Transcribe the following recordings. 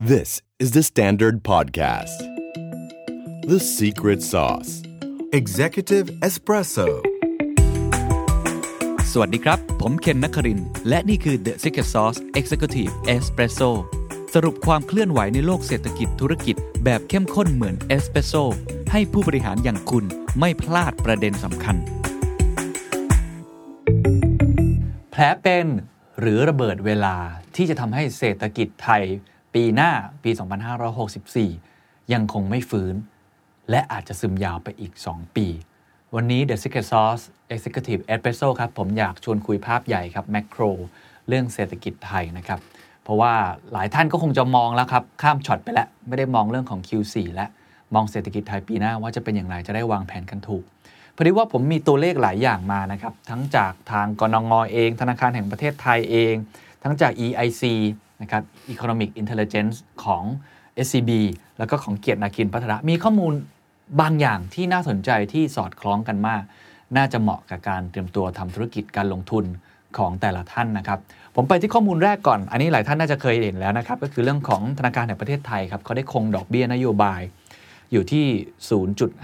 This is the Standard Podcast. The Secret Sauce Executive Espresso. สวัสดีครับ ผมเคนนักครินทร์และนี่คือ The Secret Sauce Executive Espresso สรุปความเคลื่อนไหวในโลกเศรษฐกิจธุรกิจแบบเข้มข้นเหมือนเอสเปรสโซให้ผู้บริหารอย่างคุณไม่พลาดประเด็นสำคัญ แผลเป็นหรือระเบิดเวลาที่จะทำให้เศรษฐกิจไทย ปีหน้าปี 2564 ยังคงไม่ฟื้น และอาจจะซึมยาวไปอีก 2 ปี วันนี้ The Secret Sauce Executive Espresso ครับ ผมอยากชวนคุยภาพใหญ่ครับแมกโรเรื่องเศรษฐกิจไทยนะครับ เพราะว่าหลายท่านก็คงจะมองแล้วครับ ข้ามช็อตไปแล้ว ไม่ได้มองเรื่องของ Q4 แล้วมองเศรษฐกิจไทยปีหน้าว่าจะเป็นอย่างไรจะได้วางแผนกันถูกพอดีว่าผมมีตัวเลขหลายอย่างมานะครับ ทั้งจากทางกนงเอง ธนาคารแห่งประเทศไทยเอง ทั้งจาก EIC นะครับ Economic Intelligence ของ SCB แล้วก็ของเกียรตินาคินพัฒระมีข้อมูลบางอย่างที่น่าสนใจที่สอดคล้องกันมาก น่าจะเหมาะกับการเตรียมตัวทำธุรกิจการลงทุนของแต่ละท่านนะครับ ผมไปที่ข้อมูลแรกก่อน อันนี้หลายท่านน่าจะเคยเห็นแล้วนะครับ ก็คือเรื่องของธนาคารแห่งประเทศไทยครับเขาได้คงดอกเบี้ยนโยบายอยู่ที่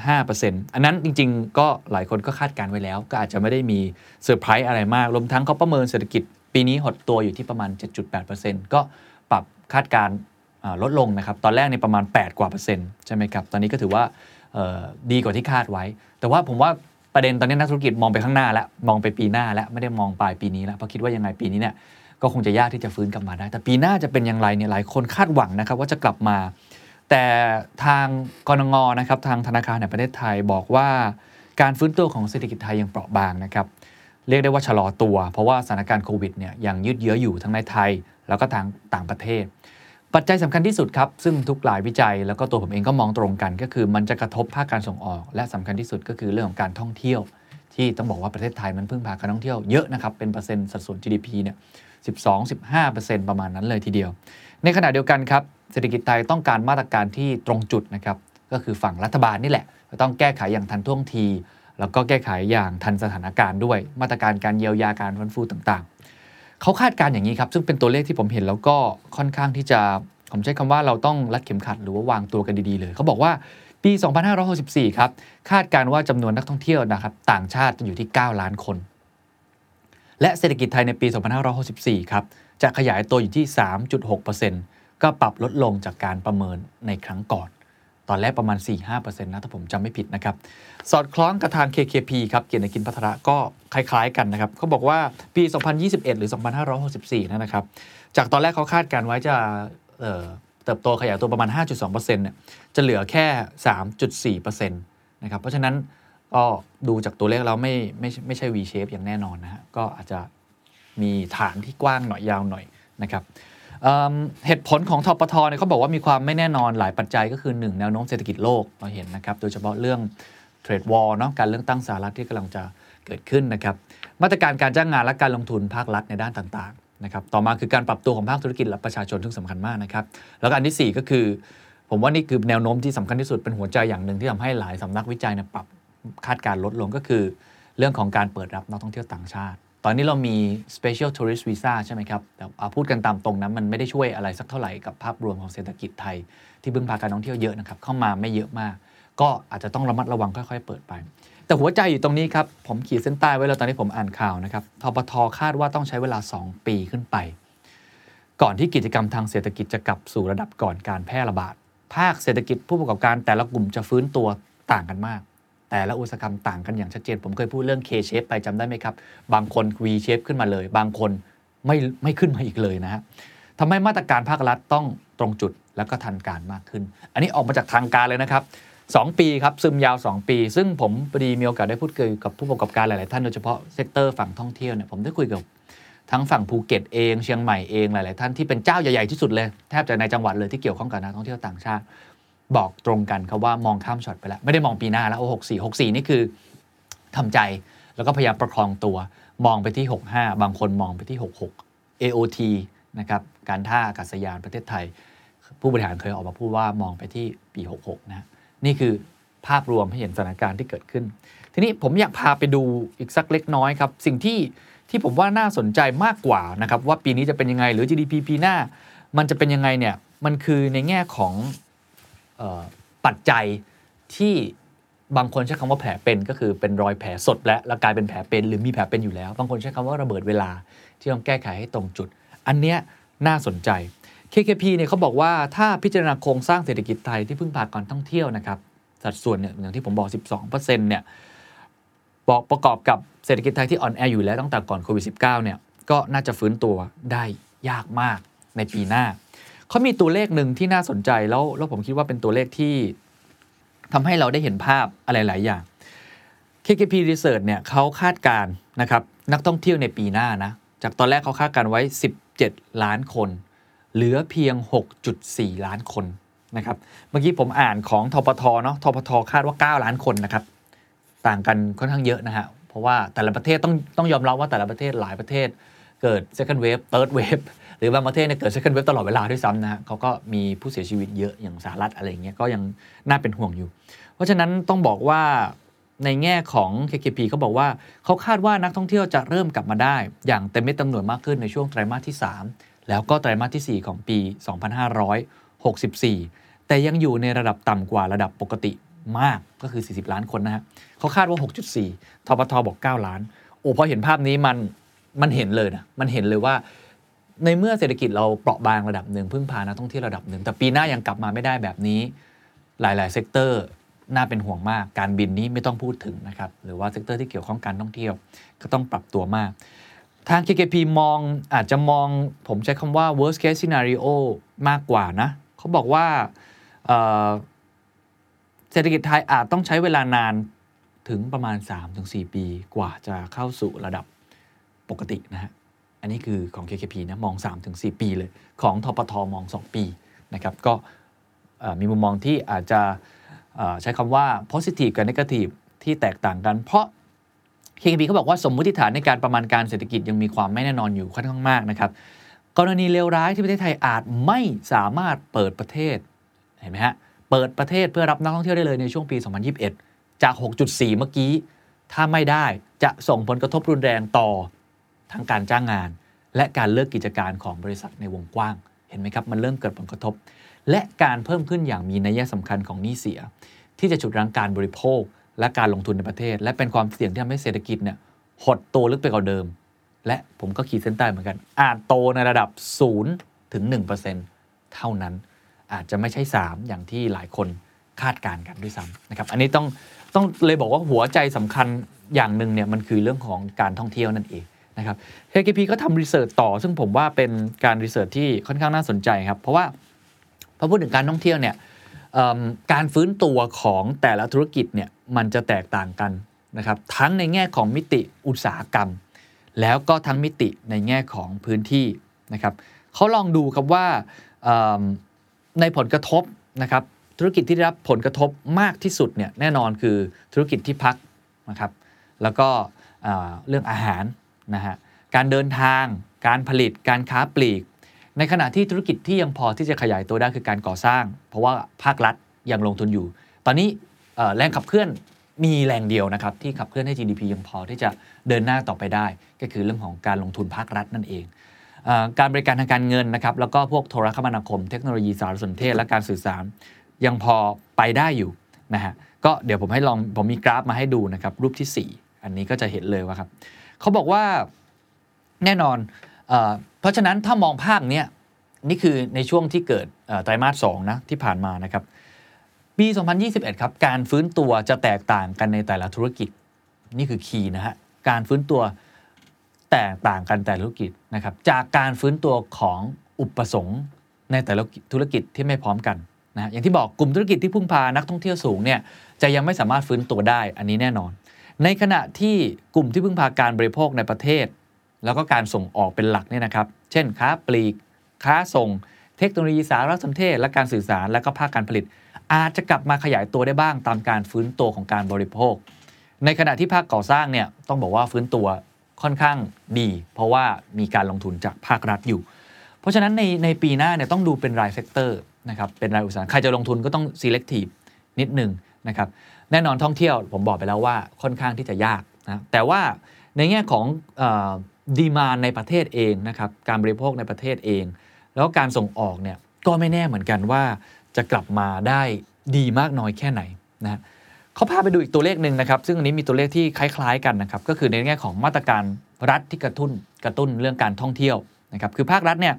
0.5%อันนั้นจริง ๆ ก็หลายคนก็คาดการณ์ไว้แล้ว ก็อาจจะไม่ได้มีเซอร์ไพรส์อะไรมาก รวมทั้งเขาประเมินเศรษฐกิจ ปีนี้หดตัวอยู่ที่ประมาณ 7.8%ก็ปรับคาดการณ์ลดลงนะครับ ตอนแรกในประมาณ 8 กว่าเปอร์เซ็นต์ใช่ไหมครับ ตอนนี้ก็ถือว่าดีกว่าที่คาดไว้ แต่ว่าผมว่าประเด็นตอนนี้นักธุรกิจมองไปข้างหน้าแล้วมองไปปีหน้าแล้วไม่ได้มองปลายปีนี้แล้วเพราะคิดว่ายังไงปีนี้เนี่ยก็คงจะยากที่จะฟื้นกลับมาได้ แต่ปีหน้าจะเป็นอย่างไรเนี่ยหลายคนคาดหวังนะครับว่าจะกลับมา แต่ทางกรงงนะครับทางธนาคารแห่งประเทศไทยบอกว่าการฟื้นตัวของเศรษฐกิจไทยยังเปราะบางนะครับ เรียกได้ว่าชะลอตัว เพราะว่าสถานการณ์โควิดเนี่ยยังยืดเยื้ออยู่ทั้งในไทย แล้วก็ทางต่างประเทศ ปัจจัยสำคัญที่สุดครับ ซึ่งทุกหลายวิจัย แล้วก็ตัวผมเองก็มองตรงกัน ก็คือมันจะกระทบภาคการส่งออก และสำคัญที่สุดก็คือเรื่องของการท่องเที่ยว ที่ต้องบอกว่าประเทศไทยมันพึ่งพาการท่องเที่ยวเยอะนะครับเป็นเปอร์เซ็นต์สัดส่วน GDP เนี่ย12-15%ประมาณนั้นเลยทีเดียว ในขณะเดียวกันครับเศรษฐกิจไทยต้องการมาตรการที่ตรงจุดนะครับก็คือฝั่งรัฐบาลนี่แหละ ต้องแก้ไขอย่างทันท่วงที แล้วก็แก้ไขอย่างทันสถานการณ์ด้วย มาตรการการเยียวยาการฟื้นฟูต่างๆ เขาคาดการอย่างนี้ครับ ซึ่งเป็นตัวเลขที่ผมเห็นแล้วก็ค่อนข้างที่จะ ผมใช้คำว่าเราต้องรัดเข็มขัดหรือว่าวางตัวกันดีๆเลย เขาบอกว่าปี 2564 ครับ คาดการณ์ว่าจำนวนนักท่องเที่ยวนะครับต่างชาติจะอยู่ที่ 9 ล้านคน และเศรษฐกิจไทยในปี 2564 ครับ จะขยายตัวอยู่ที่ 3.6%ก็ปรับลดลงจากการประเมินในครั้งก่อน ตอนแรกประมาณ 4-5%นะถ้าผมจำไม่ผิดนะครับ สอดคล้องกับทาง KKP ครับเกียรติกินพัทระก็คล้ายๆกันนะครับเขาบอกว่าปี 2021 หรือ 2564นั่นนะครับ จากตอนแรกเขาคาดการไว้จะเอ่อเติบโตขยายตัวประมาณ 5.2%เนี่ยจะเหลือแค่ 3.4%นะครับเพราะฉะนั้นก็ดูจากตัวเลขแล้วไม่ไม่ไม่ใช่ V shape อย่างแน่นอนนะฮะก็อาจจะมีฐานที่กว้างหน่อยยาวหน่อยนะครับ เหตุผลของทปทเนี่ยเขาบอกว่ามีความไม่แน่นอนหลายปัจจัยก็คือ 1 แนวโน้มเศรษฐกิจโลกเราเห็นนะครับ โดยเฉพาะเรื่องเทรดวอลเนาะการเลือกตั้งสหรัฐที่กำลังจะเกิดขึ้นนะครับมาตรการการจ้างงานและการลงทุนภาครัฐในด้านต่างๆนะครับต่อมาคือการปรับตัวของภาคธุรกิจและประชาชนที่งสำคัญมากนะครับแล้วก็อันที่ 4 ก็คือ ผมว่านี่คือแนวโน้มที่สำคัญที่สุดเป็นหัวใจอย่างหนึ่งที่ทำให้หลายสำนักวิจัยเนี่ยปรับคาดการลดลงก็คือ เรื่องของการเปิดรับนักท่องเที่ยวต่างชาติ ตอนนี้เรามี special tourist visa ใช่ไหมครับ แต่เอาพูดกันตามตรงนั้นมันไม่ได้ช่วยอะไรสักเท่าไหร่กับภาพรวมของเศรษฐกิจไทย ที่พึ่งพาการท่องเที่ยวเยอะนะครับ เข้ามาไม่เยอะมาก ก็อาจจะต้องระมัดระวังค่อย ๆ เปิดไป แต่หัวใจอยู่ตรงนี้ครับ ผมขีดเส้นใต้ไว้แล้วตอนที่ผมอ่านข่าวนะครับทปทคาดว่าต้องใช้เวลา 2 ปีขึ้นไป ก่อนที่กิจกรรมทางเศรษฐกิจจะกลับสู่ระดับก่อนการแพร่ระบาด ภาคเศรษฐกิจผู้ประกอบการแต่ละกลุ่มจะฟื้นตัวต่างกันมาก แต่ละอุตสาหกรรมต่างกันอย่างชัดเจน ผมเคยพูดเรื่อง K shape ไปจำได้ไหมครับ บางคน V shape ขึ้นมาเลย บางคนไม่ไม่ขึ้นมาอีกเลยนะฮะทำให้มาตรการภาครัฐต้องตรงจุดแล้วก็ทันการณ์มากขึ้น อันนี้ออกมาจากทางการเลยนะครับ 2 ปีครับซึมยาว 2 ปี ซึ่งผมพอดีมีโอกาสได้พูดคุยกับผู้ประกอบการหลาย ๆ ท่านโดยเฉพาะ sector ฝั่งท่องเที่ยวเนี่ยผมได้คุยกับทั้งฝั่งภูเก็ตเองเชียงใหม่เองหลาย ๆ ท่านที่เป็นเจ้าใหญ่ ๆ ที่สุดเลย แทบจะในจังหวัดเลยที่เกี่ยวข้องกับนักท่องเที่ยวต่างชาติ บอกตรงกันครับว่ามองข้ามช็อตไปแล้ว ไม่ได้มองปีหน้าแล้วโอ้หกสี่หกสี่นี่คือทำใจแล้วก็พยายามประคองตัวมองไปที่ 65 บางคนมองไปที่ 66 AOT นะครับการท่าอากาศยานประเทศไทย ผู้บริหารเคยออกมาพูดว่ามองไปที่ปี 66นะฮะนี่คือภาพรวมให้เห็นสถานการณ์ที่เกิดขึ้น ทีนี้ผมอยากพาไปดูอีกสักเล็กน้อยครับ สิ่งที่ที่ผมว่าน่าสนใจมากกว่านะครับว่าปีนี้จะเป็นยังไงหรือ GDP ปีหน้า มันจะเป็นยังไงเนี่ยมันคือในแง่ของ ปัจจัยที่บางคนใช้คำว่าแผลเป็นก็คือเป็นรอยแผลสดและแล้วกลายเป็นแผลเป็นหรือมีแผลเป็นอยู่แล้ว บางคนใช้คำว่าระเบิดเวลาที่ต้องแก้ไขให้ตรงจุด อันเนี้ยน่าสนใจ KKP เนี่ยเขาบอกว่าถ้าพิจารณาโครงสร้างเศรษฐกิจไทยที่พึ่งพาการท่องเที่ยวนะครับสัดส่วนเนี่ยอย่างที่ผมบอก 12%เนี่ยบอกประกอบกับเศรษฐกิจไทยที่อ่อนแออยู่แล้วตั้งแต่ก่อนโควิด -19 เนี่ยก็น่าจะฟื้นตัวได้ยากมากในปีหน้า เขามีตัวเลขหนึ่งที่น่าสนใจแล้วแล้วผมคิดว่าเป็นตัวเลขที่ทำให้เราได้เห็นภาพอะไรหลายอย่าง KKP Research เนี่ยเขาคาดการณ์นะครับนักท่องเที่ยวในปีหน้านะ จากตอนแรกเขาคาดการณ์ไว้ 17 ล้านคน เหลือเพียง 6.4 ล้านคนนะครับ เมื่อกี้ผมอ่านของทปทเนาะทปทคาดว่า 9 ล้านคนนะครับ ต่างกันค่อนข้างเยอะนะฮะ เพราะว่าแต่ละประเทศต้องต้องยอมรับว่าแต่ละประเทศหลายประเทศเกิด second wave third wave รือบางประเทศเนี่ยเกิด second wave ตลอดเวลาด้วยซ้ำนะฮะเขาก็มีผู้เสียชีวิตเยอะอย่างสหรัฐอะไรเงี้ยก็ยังน่าเป็นห่วงอยู่ เพราะฉะนั้นต้องบอกว่าในแง่ของ KKP เขาบอกว่าเขาคาดว่านักท่องเที่ยวจะเริ่มกลับมาได้ อย่างเต็มเม็ดเต็มหน่วยมากขึ้นในช่วงไตรมาสที่ 3 แล้วก็ไตรมาสที่ 4 ของปี 2564 แต่ยังอยู่ในระดับต่ำกว่าระดับปกติมากก็คือ 40 ล้านคนนะฮะเขาคาดว่า 6.4 ททท. บอก 9 ล้าน โอ้พอเห็นภาพนี้มันมันเห็นเลยนะมันเห็นเลยว่า ในเมื่อเศรษฐกิจเราเปราะบางระดับหนึ่งพึ่งพานักท่องเที่ยวระดับหนึ่งแต่ปีหน้ายังกลับมาไม่ได้แบบนี้ หลาย ๆ sector น่าเป็นห่วงมากการบินนี้ไม่ต้องพูดถึงนะครับหรือว่า sector ที่เกี่ยวข้องการท่องเที่ยวก็ต้องปรับตัวมาก ทาง KKP มองอาจจะมองผมใช้คำว่า worst case scenario มากกว่านะเขาบอกว่าเเศรษฐกิจไทยอาจต้องใช้เวลานานถึงประมาณ 3-4 ปีกว่าจะเข้าสู่ระดับปกตินะฮะ อันนี้คือของ KKP นะมอง 3-4 ปีเลย ของทปทมอง 2 ปีนะครับก็มีมุมมองที่อาจจะใช้คำว่า positive กับ negative ที่แตกต่างกัน เพราะ KKP เขาบอกว่าสมมติฐานในการประมาณการเศรษฐกิจยังมีความไม่แน่นอนอยู่ค่อนข้างมากนะครับกรณีเลวร้ายที่ประเทศไทยอาจไม่สามารถเปิดประเทศเห็นไหมฮะเปิดประเทศเพื่อรับนักท่องเที่ยวได้เลยในช่วงปี 2021 จาก 6.4 เมื่อกี้ ถ้าไม่ได้จะส่งผลกระทบรุนแรงต่อ ทั้งการจ้างงาน และการเลิกกิจการของบริษัทในวงกว้าง เห็นไหมครับ มันเริ่มเกิดผลกระทบ และการเพิ่มขึ้นอย่างมีนัยสำคัญของหนี้เสีย ที่จะฉุดรั้งการบริโภค และการลงทุนในประเทศ และเป็นความเสี่ยงที่ทำให้เศรษฐกิจเนี่ยหดตัวลึกไปกว่าเดิม และผมก็ขีดเส้นใต้เหมือนกัน อาจโตในระดับ0ถึง1%เท่านั้น อาจจะไม่ใช่ 3 อย่างที่หลายคนคาดการณ์กันด้วยซ้ำนะครับ อันนี้ต้องต้องเลยบอกว่าหัวใจสำคัญอย่างหนึ่งเนี่ยมันคือเรื่องของการท่องเที่ยวนั่นเอง นะครับ KKP ก็ทำรีเสิร์ชต่อ ซึ่งผมว่าเป็นการรีเสิร์ชที่ค่อนข้างน่าสนใจครับ เพราะว่าพอพูดถึงการท่องเที่ยวเนี่ยการฟื้นตัวของแต่ละธุรกิจเนี่ยมันจะแตกต่างกันนะครับทั้งในแง่ของมิติอุตสาหกรรม แล้วก็ทั้งมิติในแง่ของพื้นที่นะครับเขาลองดูครับว่าในผลกระทบนะครับธุรกิจที่ได้รับผลกระทบมากที่สุดเนี่ยแน่นอนคือธุรกิจที่พักนะครับแล้วก็เรื่องอาหาร นะฮะการเดินทาง การผลิตการค้าปลีก ในขณะที่ธุรกิจที่ยังพอที่จะขยายตัวได้คือการก่อสร้าง เพราะว่าภาครัฐยังลงทุนอยู่ ตอนนี้แรงขับเคลื่อนมีแรงเดียวนะครับที่ขับเคลื่อนให้ GDP ยังพอที่จะเดินหน้าต่อไปได้ ก็คือเรื่องของการลงทุนภาครัฐนั่นเองอการบริการทางการเงินนะครับแล้วก็พวกโทรคมนาคม เทคโนโลยีสารสนเทศและการสื่อสารยังพอไปได้อยู่นะฮะก็เดี๋ยวผมให้ลองผมมีกราฟมาให้ดูนะครับรูปที่ 4 อันนี้ก็จะเห็นเลยว่าครับ เขาบอกว่าแน่นอนเอเพราะฉะนั้นถ้ามองภาพเนี้ยนี่คือในช่วงที่เกิดไตรมาสสองนะที่ผ่านมานะครับ ปี 2021 ครับ การฟื้นตัวจะแตกต่างกันในแต่ละธุรกิจ นี่คือคีย์นะฮะ การฟื้นตัวแตกต่างกันแต่ละธุรกิจนะครับ จากการฟื้นตัวของอุปสงค์ในแต่ละธุรกิจที่ไม่พร้อมกันนะอย่างที่บอกกลุ่มธุรกิจที่พึ่งพานักท่องเที่ยวสูงเนี่ยจะยังไม่สามารถฟื้นตัวได้อันนี้แน่นอน ในขณะที่กลุ่มที่พึ่งพาการบริโภคในประเทศ แล้วก็การส่งออกเป็นหลักเนี่ยนะครับ เช่น ค้าปลีก ค้าส่ง เทคโนโลยีสารสนเทศ และการสื่อสาร และก็ภาคการผลิต อาจจะกลับมาขยายตัวได้บ้างตามการฟื้นตัวของการบริโภค ในขณะที่ภาคก่อสร้างเนี่ยต้องบอกว่าฟื้นตัวค่อนข้างดี เพราะว่ามีการลงทุนจากภาครัฐอยู่ เพราะฉะนั้นในในปีหน้าเนี่ยต้องดูเป็นราย sector นะครับเป็นรายอุตสาหกรรมใครจะลงทุนก็ต้อง selective นิดหนึ่งนะครับ แน่นอนท่องเที่ยวผมบอกไปแล้วว่าค่อนข้างที่จะยากนะแต่ว่าในแง่ของ demand ในประเทศเองนะครับการบริโภคในประเทศเอง แล้วการส่งออกเนี่ยก็ไม่แน่เหมือนกันว่าจะกลับมาได้ดีมากน้อยแค่ไหนนะเขาพาไปดูอีกตัวเลขหนึ่งนะครับ ซึ่งอันนี้มีตัวเลขที่คล้ายๆกันนะครับ ก็คือในแง่ของมาตรการรัฐที่กระตุ้นกระตุ้นเรื่องการท่องเที่ยวนะครับ คือภาครัฐเนี่ย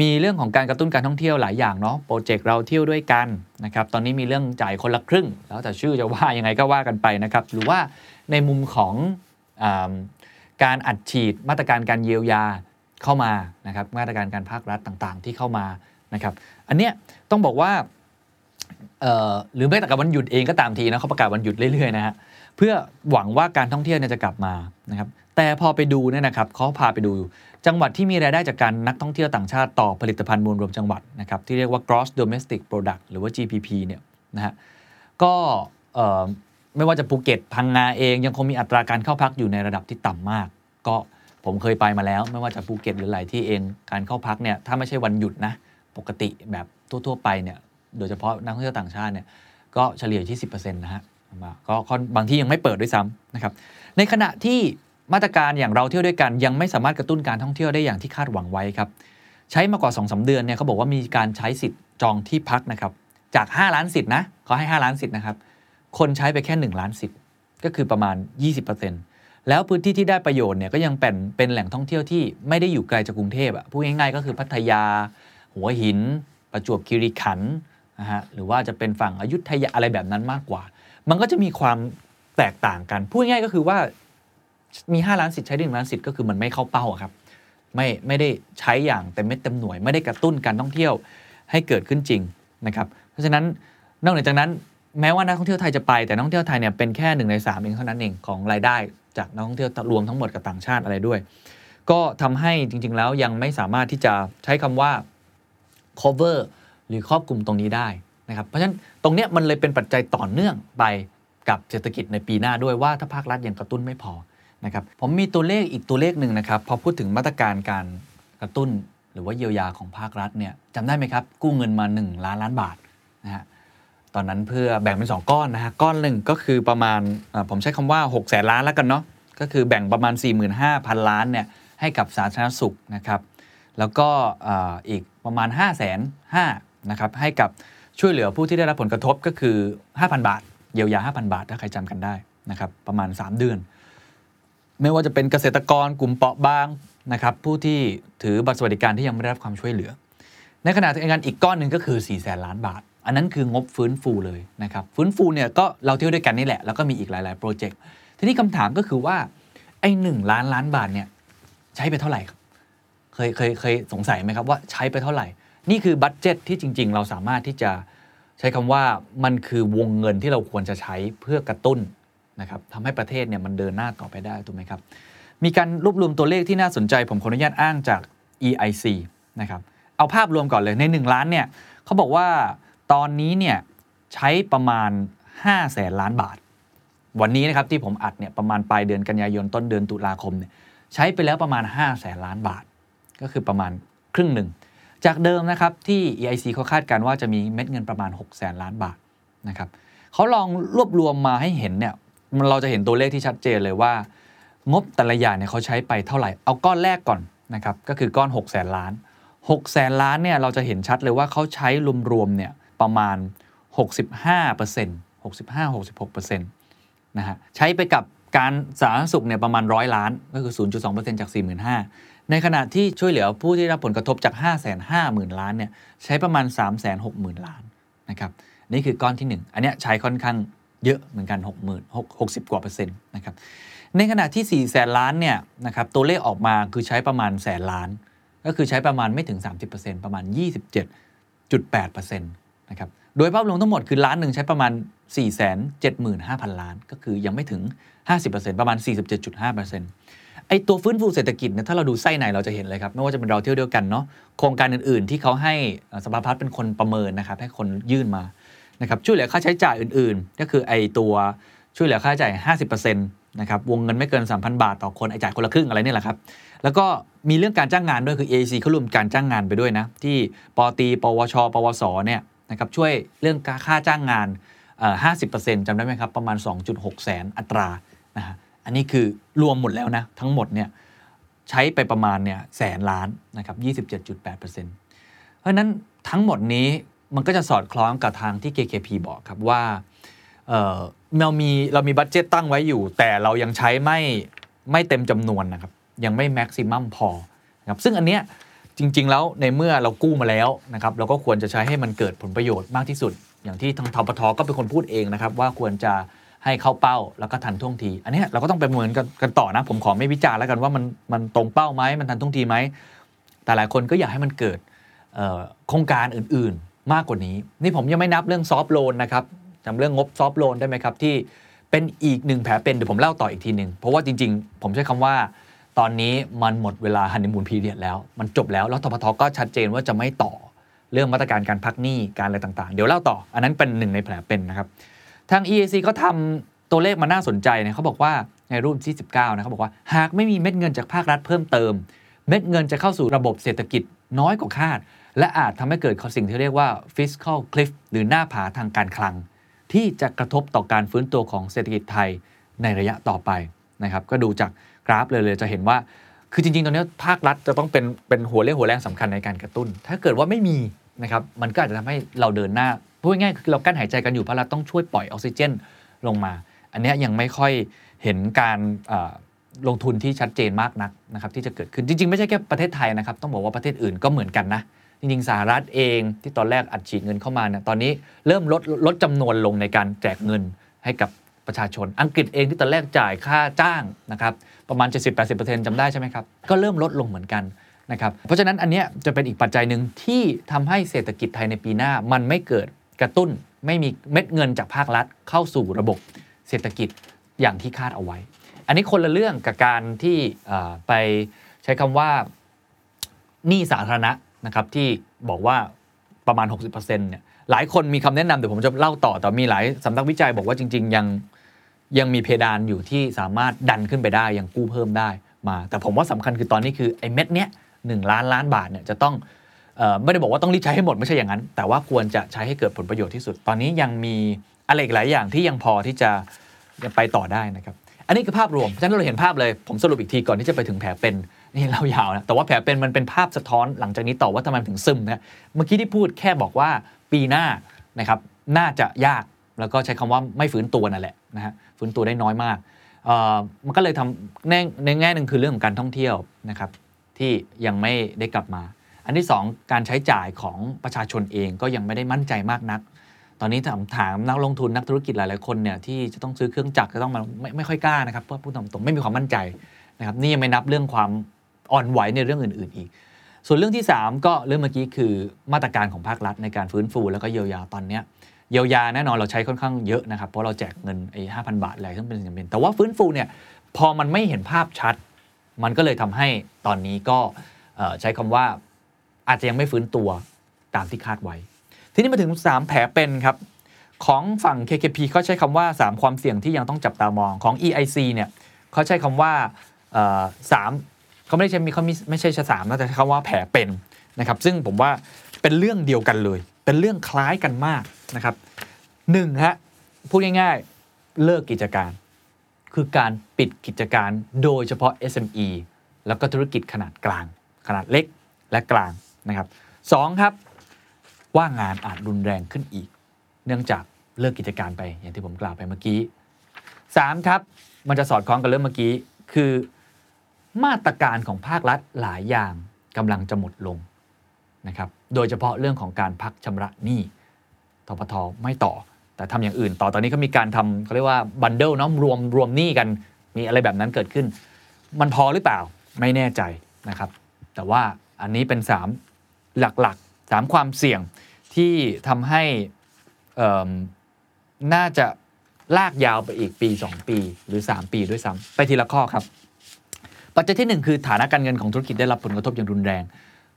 มีเรื่องของการกระตุ้นการท่องเที่ยวหลายอย่างเนาะโปรเจกต์เราเที่ยวด้วยกันนะครับตอนนี้มีเรื่องจ่ายคนละครึ่ง แล้วแต่ชื่อจะว่ายังไงก็ว่ากันไปนะครับหรือว่าในมุมของอการอัดฉีดมาตรการการเยียวยาเข้ามานะครับมาตรการการภาครัฐต่างๆ ที่เข้ามานะครับอันเนี้ยต้องบอกว่าหรือแม้แต่กับวันหยุดเองก็ตามทีนะเขาประกาศวันหยุดเรื่อยๆนะฮะเพื่อหวังว่าการท่องเที่ยวเนี่ยจะกลับมานะครับ แต่พอไปดูเนี่ยนะครับเขาพาไปดูจังหวัดที่มีรายได้จากการนักท่องเที่ยวต่างชาติต่อผลิตภัณฑ์มวลรวมจังหวัดนะครับที่เรียกว่า gross domestic product หรือว่า GPP เนี่ยนะฮะก็ไม่ว่าจะภูเก็ตพังงาเองยังคงมีอัตราการเข้าพักอยู่ในระดับที่ต่ำมาก ก็ผมเคยไปมาแล้ว ไม่ว่าจะภูเก็ตหรือหลายที่เองการเข้าพักเนี่ยถ้าไม่ใช่วันหยุดนะปกติแบบทั่วๆไปเนี่ยโดยเฉพาะนักท่องเที่ยวต่างชาติเนี่ยก็เฉลี่ยที่ 10%นะฮะก็บางที่ยังไม่เปิดด้วยซ้ำนะครับในขณะที่ มาตรการอย่างเราเที่ยวด้วยกัน ยังไม่สามารถกระตุ้นการท่องเที่ยวได้อย่างที่คาดหวังไว้ครับใช้มากว่า2อสเดือนเนี่ยเขาบอกว่ามีการใช้สิทธิ์จองที่พักนะครับจาก 5 ล้านสิทธิ์นะเขาให้ 5 ล้านสิทธิ์นะครับคนใช้ไปแค่ 1 ล้านสิทธิ์ก็คือประมาณ 20%แล้วพื้นที่ที่ได้ประโยชน์เนี่ยก็ยังเป็นเป็นแหล่งท่องเที่ยวที่ไม่ได้อยู่ไกลจากกรุงเทพอะพูดง่ายๆก็คือพัทยา หัวหิน ประจวบคีรีขันธ์นะฮะหรือว่าจะเป็นฝั่งอยุธยาอะไรแบบนั้นมากกว่า มันก็จะมีความแตกต่างกันพูดง่ายก็คือว่า มี 5 ล้านสิทธิ์ใช้ได้หนึ่งล้านสิทธิ์ก็คือมันไม่เข้าเป้าครับไม่ไม่ได้ใช้อย่างเต็มเม็ดเต็มหน่วย ไม่ได้กระตุ้นการท่องเที่ยวให้เกิดขึ้นจริงนะครับเพราะฉะนั้นนอกเหนือจากนั้นแม้ว่านักท่องเที่ยวไทยจะไปแต่นักท่องเที่ยวไทยเนี่ยเป็นแค่หนึ่งในสามเองเท่านั้นเองของรายได้จากนักท่องเที่ยวรวมทั้งหมดกับต่างชาติอะไรด้วย ก็ทำให้จริง ๆ แล้วยังไม่สามารถที่จะใช้คำว่า cover หรือครอบคลุมตรงนี้ได้นะครับเพราะฉะนั้นตรงนี้มันเลยเป็นปัจจัยต่อเนื่องไปกับเศรษฐกิจในปีหน้าด้วยว่าถ้าภาครัฐยังกระตุ้นไม่พอ นะครับผมมีตัวเลขอีกตัวเลขหนึ่งนะครับพอพูดถึงมาตรการการกระตุ้นหรือว่าเยียวยาของภาครัฐเนี่ยจำได้ไหมครับกู้เงินมา 1 ล้านล้านบาทนะฮะตอนนั้นเพื่อแบ่งเป็น 2 ก้อนนะฮะก้อนหนึ่งก็คือประมาณผมใช้คำว่า6แสนล้านแล้วกันเนาะก็คือแบ่งประมาณ 45,000 ล้านเนี่ยให้กับสาธารณสุขนะครับแล้วก็อีกประมาณ 5 5 0 0 0นะครับให้กับช่วยเหลือผู้ที่ได้รับผลกระทบก็คือ 5,000 บาท เยียวยา 5,000 บาท ถ้าใครจำกันได้นะครับประมาณ 3 เดือน ไม่ว่าจะเป็นเกษตรกรกลุ่มเปราะบางนะครับผู้ที่ถือบัตรสวัสดิการที่ยังไม่ได้รับความช่วยเหลือ ในขณะที่งานอีกก้อนหนึ่งก็คือ4ี่แสนล้านบาท อันนั้นคืองบฟื้นฟูเลยนะครับฟื้นฟูเนี่ยก็เราเที่ยวด้วยกันนี่แหละ แล้วก็มีอีกหลาย ๆ โปรเจกต์ทีนี้คำถามก็คือว่าไอ้หนึ่งล้านล้านบาทเนี่ยใช้ไปเท่าไหร่ครับเคยเคยเคยสงสัยไหมครับว่าใช้ไปเท่าไหร่ นี่คือ budget ที่จริง ๆ เราสามารถที่จะใช้คำว่ามันคือวงเงินที่เราควรจะใช้เพื่อกระตุ้น นะครับทำให้ประเทศเนี่ยมันเดินหน้าต่อไปได้ถูกไหมครับ มีการรวบรวมตัวเลขที่น่าสนใจผมขออนุญาตอ้างจาก EIC นะครับเอาภาพรวมก่อนเลยใน 1 ล้านเนี่ยเขาบอกว่าตอนนี้เนี่ยใช้ประมาณ5แสนล้านบาท วันนี้นะครับที่ผมอัดเนี่ยประมาณปลายเดือนกันยายนต้นเดือนตุลาคมเนี่ยใช้ไปแล้วประมาณ5แสนล้านบาท ก็คือประมาณครึ่งหนึ่ง จากเดิมนะครับที่ EIC เขาคาดการว่าจะมีเม็ดเงินประมาณ6แสนล้านบาทนะครับเขาลองรวบรวมมาให้เห็นเนี่ย มันเราจะเห็นตัวเลขที่ชัดเจนเลยว่า งบแต่ละอย่างเนี่ยเขาใช้ไปเท่าไหร่ เอาก้อนแรกก่อนนะครับก็คือก้อน6แสนล้าน6แสนล้านเนี่ยเราจะเห็นชัดเลยว่าเขาใช้รวมๆเนี่ยประมาณ 65% 65-66%นะฮะใช้ไปกับการสาธารณสุขเนี่ยประมาณร้อยล้านก็คือ 0.2%จาก 45,000 ในขณะที่ช่วยเหลือผู้ที่รับผลกระทบจาก 5 5 0 0 0 0 ล้านเนี่ยใช้ประมาณ 3 6 0 0 0 0 ล้านนะครับนี่คือก้อนที่ 1 อันนี้ใช้ค่อนข้าง เยอะเหมือนกัน6 0 0 0 0 60 กว่าเปอร์เซ็นต์นะครับในขณะที่ 4 แสนล้านเนี่ยนะครับตัวเลขออกมาคือใช้ประมาณแสนล้าน ก็คือใช้ประมาณไม่ถึง 30%ประมาณ 27.8%นะครับโดยภาพรวมทั้งหมดคือล้านหนึ่งใช้ประมาณ 4 7 5 0 0 0 ล้าน ก็คือยังไม่ถึง 50%ประมาณ 47.5%ไอตัวฟื้นฟูเศรษฐกิจเนี่ยถ้าเราดูไส้ในเราจะเห็นเลยครับ ไม่ว่าจะเป็นเราเที่ยวเดียวกันเนาะโครงการอื่นๆ ที่เขาให้สภาพัฒน์เป็นคนประเมินนะครับให้คนยื่นมา นะครับช่วยเหลือค่าใช้จ่ายอื่นๆ ก็คือไอตัวช่วยเหลือค่าใช้จ่าย 50%นะครับวงเงินไม่เกิน 3,000 บาทต่อคนไอจ่ายคนละครึ่งอะไรนี่แหละครับ แล้วก็มีเรื่องการจ้างงานด้วยคือ AAC เขารวมการจ้างงานไปด้วยนะที่ปตีปวช ปวสเนี่ยนะครับช่วยเรื่องค่าจ้างงาน 50%จำได้ไหมครับ ประมาณ 2.6 แสนอัตรานะฮะอันนี้คือรวมหมดแล้วนะ ทั้งหมดเนี่ยใช้ไปประมาณเนี่ยแสนล้านนะครับ 27.8%เพราะนั้นทั้งหมดนี้ มันก็จะสอดคล้องกับทางที่ KKP บอกครับว่าเรามีเรามีบัตเจตตั้งไว้อยู่ แต่เรายังใช้ไม่ไม่เต็มจำนวนนะครับ ยังไม่แม็กซิมัมพอนะครับซึ่งอันเนี้ยจริง ๆ แล้วในเมื่อเรากู้มาแล้วนะครับเราก็ควรจะใช้ให้มันเกิดผลประโยชน์มากที่สุด อย่างที่ทางทปทก็เป็นคนพูดเองนะครับ ว่าควรจะให้เข้าเป้าแล้วก็ทันท่วงที อันนี้เราก็ต้องไปเหมือนกันกันต่อนะ ผมขอไม่วิจารณ์แล้วกันว่ามันมันตรงเป้าไหมมันทันท่วงทีไหมแต่หลายคนก็อยากให้มันเกิดโครงการอื่น มากกว่านี้ นี่ผมยังไม่นับเรื่องซอฟโลนนะครับจำเรื่องงบซอฟโลนได้ไหมครับที่เป็นอีกหนึ่งแผลเป็นเดี๋ยวผมเล่าต่ออีกทีหนึ่งเพราะว่าจริง ๆ ผมใช้คำว่า ตอนนี้มันหมดเวลาฮันนีมูนพีเรียดแล้ว มันจบแล้วแล้วทพทก็ชัดเจนว่าจะไม่ต่อเรื่องมาตรการการพักหนี้การอะไรต่างๆ เดี๋ยวเล่าต่อ อันนั้นเป็นหนึ่งในแผลเป็นนะครับทาง EAC ก็ทำตัวเลขมาน่าสนใจนะเขาบอกว่าในรูปที่ 19 นะเขาบอกว่า หากไม่มีเม็ดเงินจากภาครัฐเพิ่มเติม เม็ดเงินจะเข้าสู่ระบบเศรษฐกิจ น้อยกว่าคาด และอาจทำให้เกิดสิ่งที่เรียกว่า fiscal cliff หรือหน้าผาทางการคลัง ที่จะกระทบต่อการฟื้นตัวของเศรษฐกิจไทยในระยะต่อไปนะครับก็ดูจากกราฟเลยเลยจะเห็นว่า คือจริงๆ ตอนนี้ภาครัฐจะต้องเป็นเป็นหัวเรี่ยวหัวแรงสำคัญในการกระตุ้น ถ้าเกิดว่าไม่มีนะครับมันก็อาจจะทำให้เราเดินหน้าพูดง่ายๆคือเรากั้นหายใจกันอยู่เพราะเราต้องช่วยปล่อยออกซิเจน ลงมา อันนี้ยังไม่ค่อยเห็นการ ลงทุนที่ชัดเจนมากนักนะครับที่จะเกิดขึ้นจริง ๆ ไม่ใช่แค่ประเทศไทยนะครับต้องบอกว่าประเทศอื่นก็เหมือนกันนะจริงๆสหรัฐเองที่ตอนแรกอัดฉีดเงินเข้ามาเนี่ยตอนนี้เริ่มลดลดจำนวนลงในการแจกเงินให้กับประชาชน อังกฤษเองที่ตอนแรกจ่ายค่าจ้างนะครับประมาณ 70-80%จำได้ใช่ไหมครับ ก็เริ่มลดลงเหมือนกันนะครับเพราะฉะนั้นอันนี้จะเป็นอีกปัจจัยหนึ่งที่ทำให้เศรษฐกิจไทยในปีหน้า มันไม่เกิดกระตุ้นไม่มีเม็ดเงินจากภาครัฐเข้าสู่ระบบเศรษฐกิจอย่างที่คาดเอาไว้ อันนี้คนละเรื่องกับการที่ไปใช้คำว่าหนี้สาธารณะนะครับที่บอกว่าประมาณ 60%เนี่ยหลายคนมีคำแนะนำเดี๋ยวผมจะเล่าต่อแต่มีหลายสำนักวิจัยบอกว่าจริง ๆ ยังยังมีเพดานอยู่ที่สามารถดันขึ้นไปได้ยังกู้เพิ่มได้มา แต่ผมว่าสำคัญคือตอนนี้คือไอ้เม็ดเนี้ยหนึ่งล้านล้านบาทเนี่ยจะต้องไม่ได้บอกว่าต้องรีบใช้ให้หมดไม่ใช่อย่างนั้น แต่ว่าควรจะใช้ให้เกิดผลประโยชน์ที่สุด ตอนนี้ยังมีอะไรหลายอย่างที่ยังพอที่จะไปต่อได้นะครับ อันนี้คือภาพรวมฉะนั้นเราเห็นภาพเลยผมสรุปอีกทีก่อนที่จะไปถึงแผลเป็นนี่เรายาวนะแต่ว่าแผลเป็นมันเป็นภาพสะท้อนหลังจากนี้ต่อว่าทำไมถึงซึมนะเมื่อกี้ที่พูดแค่บอกว่าปีหน้านะครับน่าจะยากแล้วก็ใช้คำว่าไม่ฟื้นตัวนั่นแหละนะฮะฟื้นตัวได้น้อยมากมันก็เลยทำในแง่หนึ่งคือเรื่องของการท่องเที่ยวนะครับที่ยังไม่ได้กลับมา อันที่ 2 การใช้จ่ายของประชาชนเองก็ยังไม่ได้มั่นใจมากนัก อนนี้ถามถามนักลงทุนนักธุรกิจหลาย ๆ คนเนี่ยที่จะต้องซื้อเครื่องจักรจะต้องมาไม่ไม่ค่อยกล้านะครับเพราะพูดตรงๆไม่มีความมั่นใจนะครับนี่ยังไม่นับเรื่องความอ่อนไหวในเรื่องอื่น ๆ อีก ส่วนเรื่องที่ 3 ก็เรื่องเมื่อกี้คือมาตรการของภาครัฐในการฟื้นฟูแล้วก็เยียวยาตอนนี้เยียวยาแน่นอนเราใช้ค่อนข้างเยอะนะครับเพราะเราแจกเงินไอ้ห้าพันบาทอะไรซึ่งเป็นสิ่งจำเป็นแต่ว่าฟื้นฟูเนี่ยพอมันไม่เห็นภาพชัด มันก็เลยทำให้ตอนนี้ก็ใช้คำว่าอาจจะยังไม่ฟื้นตัวตามที่คาดไว้ ทีนี้มาถึง 3 แผลเป็นครับของฝั่ง KKP เขาใช้คำว่า 3 ความเสี่ยงที่ยังต้องจับตามองของ EIC เนี่ยเขาใช้คำว่าสามเขาไม่ได้ใช้มีเขาไม่ใช่ชสามนะแต่ใช้คำว่าแผลเป็นนะครับ ซึ่งผมว่าเป็นเรื่องเดียวกันเลย เป็นเรื่องคล้ายกันมากนะครับหนึ่งฮะพูดง่ายๆ เลิกกิจการ คือการปิดกิจการโดยเฉพาะ SME แล้วก็ธุรกิจขนาดกลาง ขนาดเล็กและกลางนะครับสองครับ ว่างงานอาจรุนแรงขึ้นอีก เนื่องจากเลิกกิจการไปอย่างที่ผมกล่าวไปเมื่อกี้สามครับ มันจะสอดคล้องกับเรื่องเมื่อกี้ คือ มาตรการของภาครัฐหลายอย่างกำลังจะหมดลงนะครับ โดยเฉพาะเรื่องของการพักชำระหนี้ทปทไม่ต่อ แต่ทำอย่างอื่นต่อตอนนี้ก็มีการทำเขาเรียกว่าบันเดิลเนาะรวมรวมหนี้กันมีอะไรแบบนั้นเกิดขึ้น มันพอหรือเปล่าไม่แน่ใจนะครับ แต่ว่าอันนี้เป็น 3 หลัก 3 ความเสี่ยงที่ทำให้น่าจะลากยาวไปอีกปี 2 ปีหรือ 3 ปีด้วยซ้ำไปทีละข้อครับ ปัจจัยที่ 1 คือฐานะการเงินของธุรกิจได้รับผลกระทบอย่างรุนแรง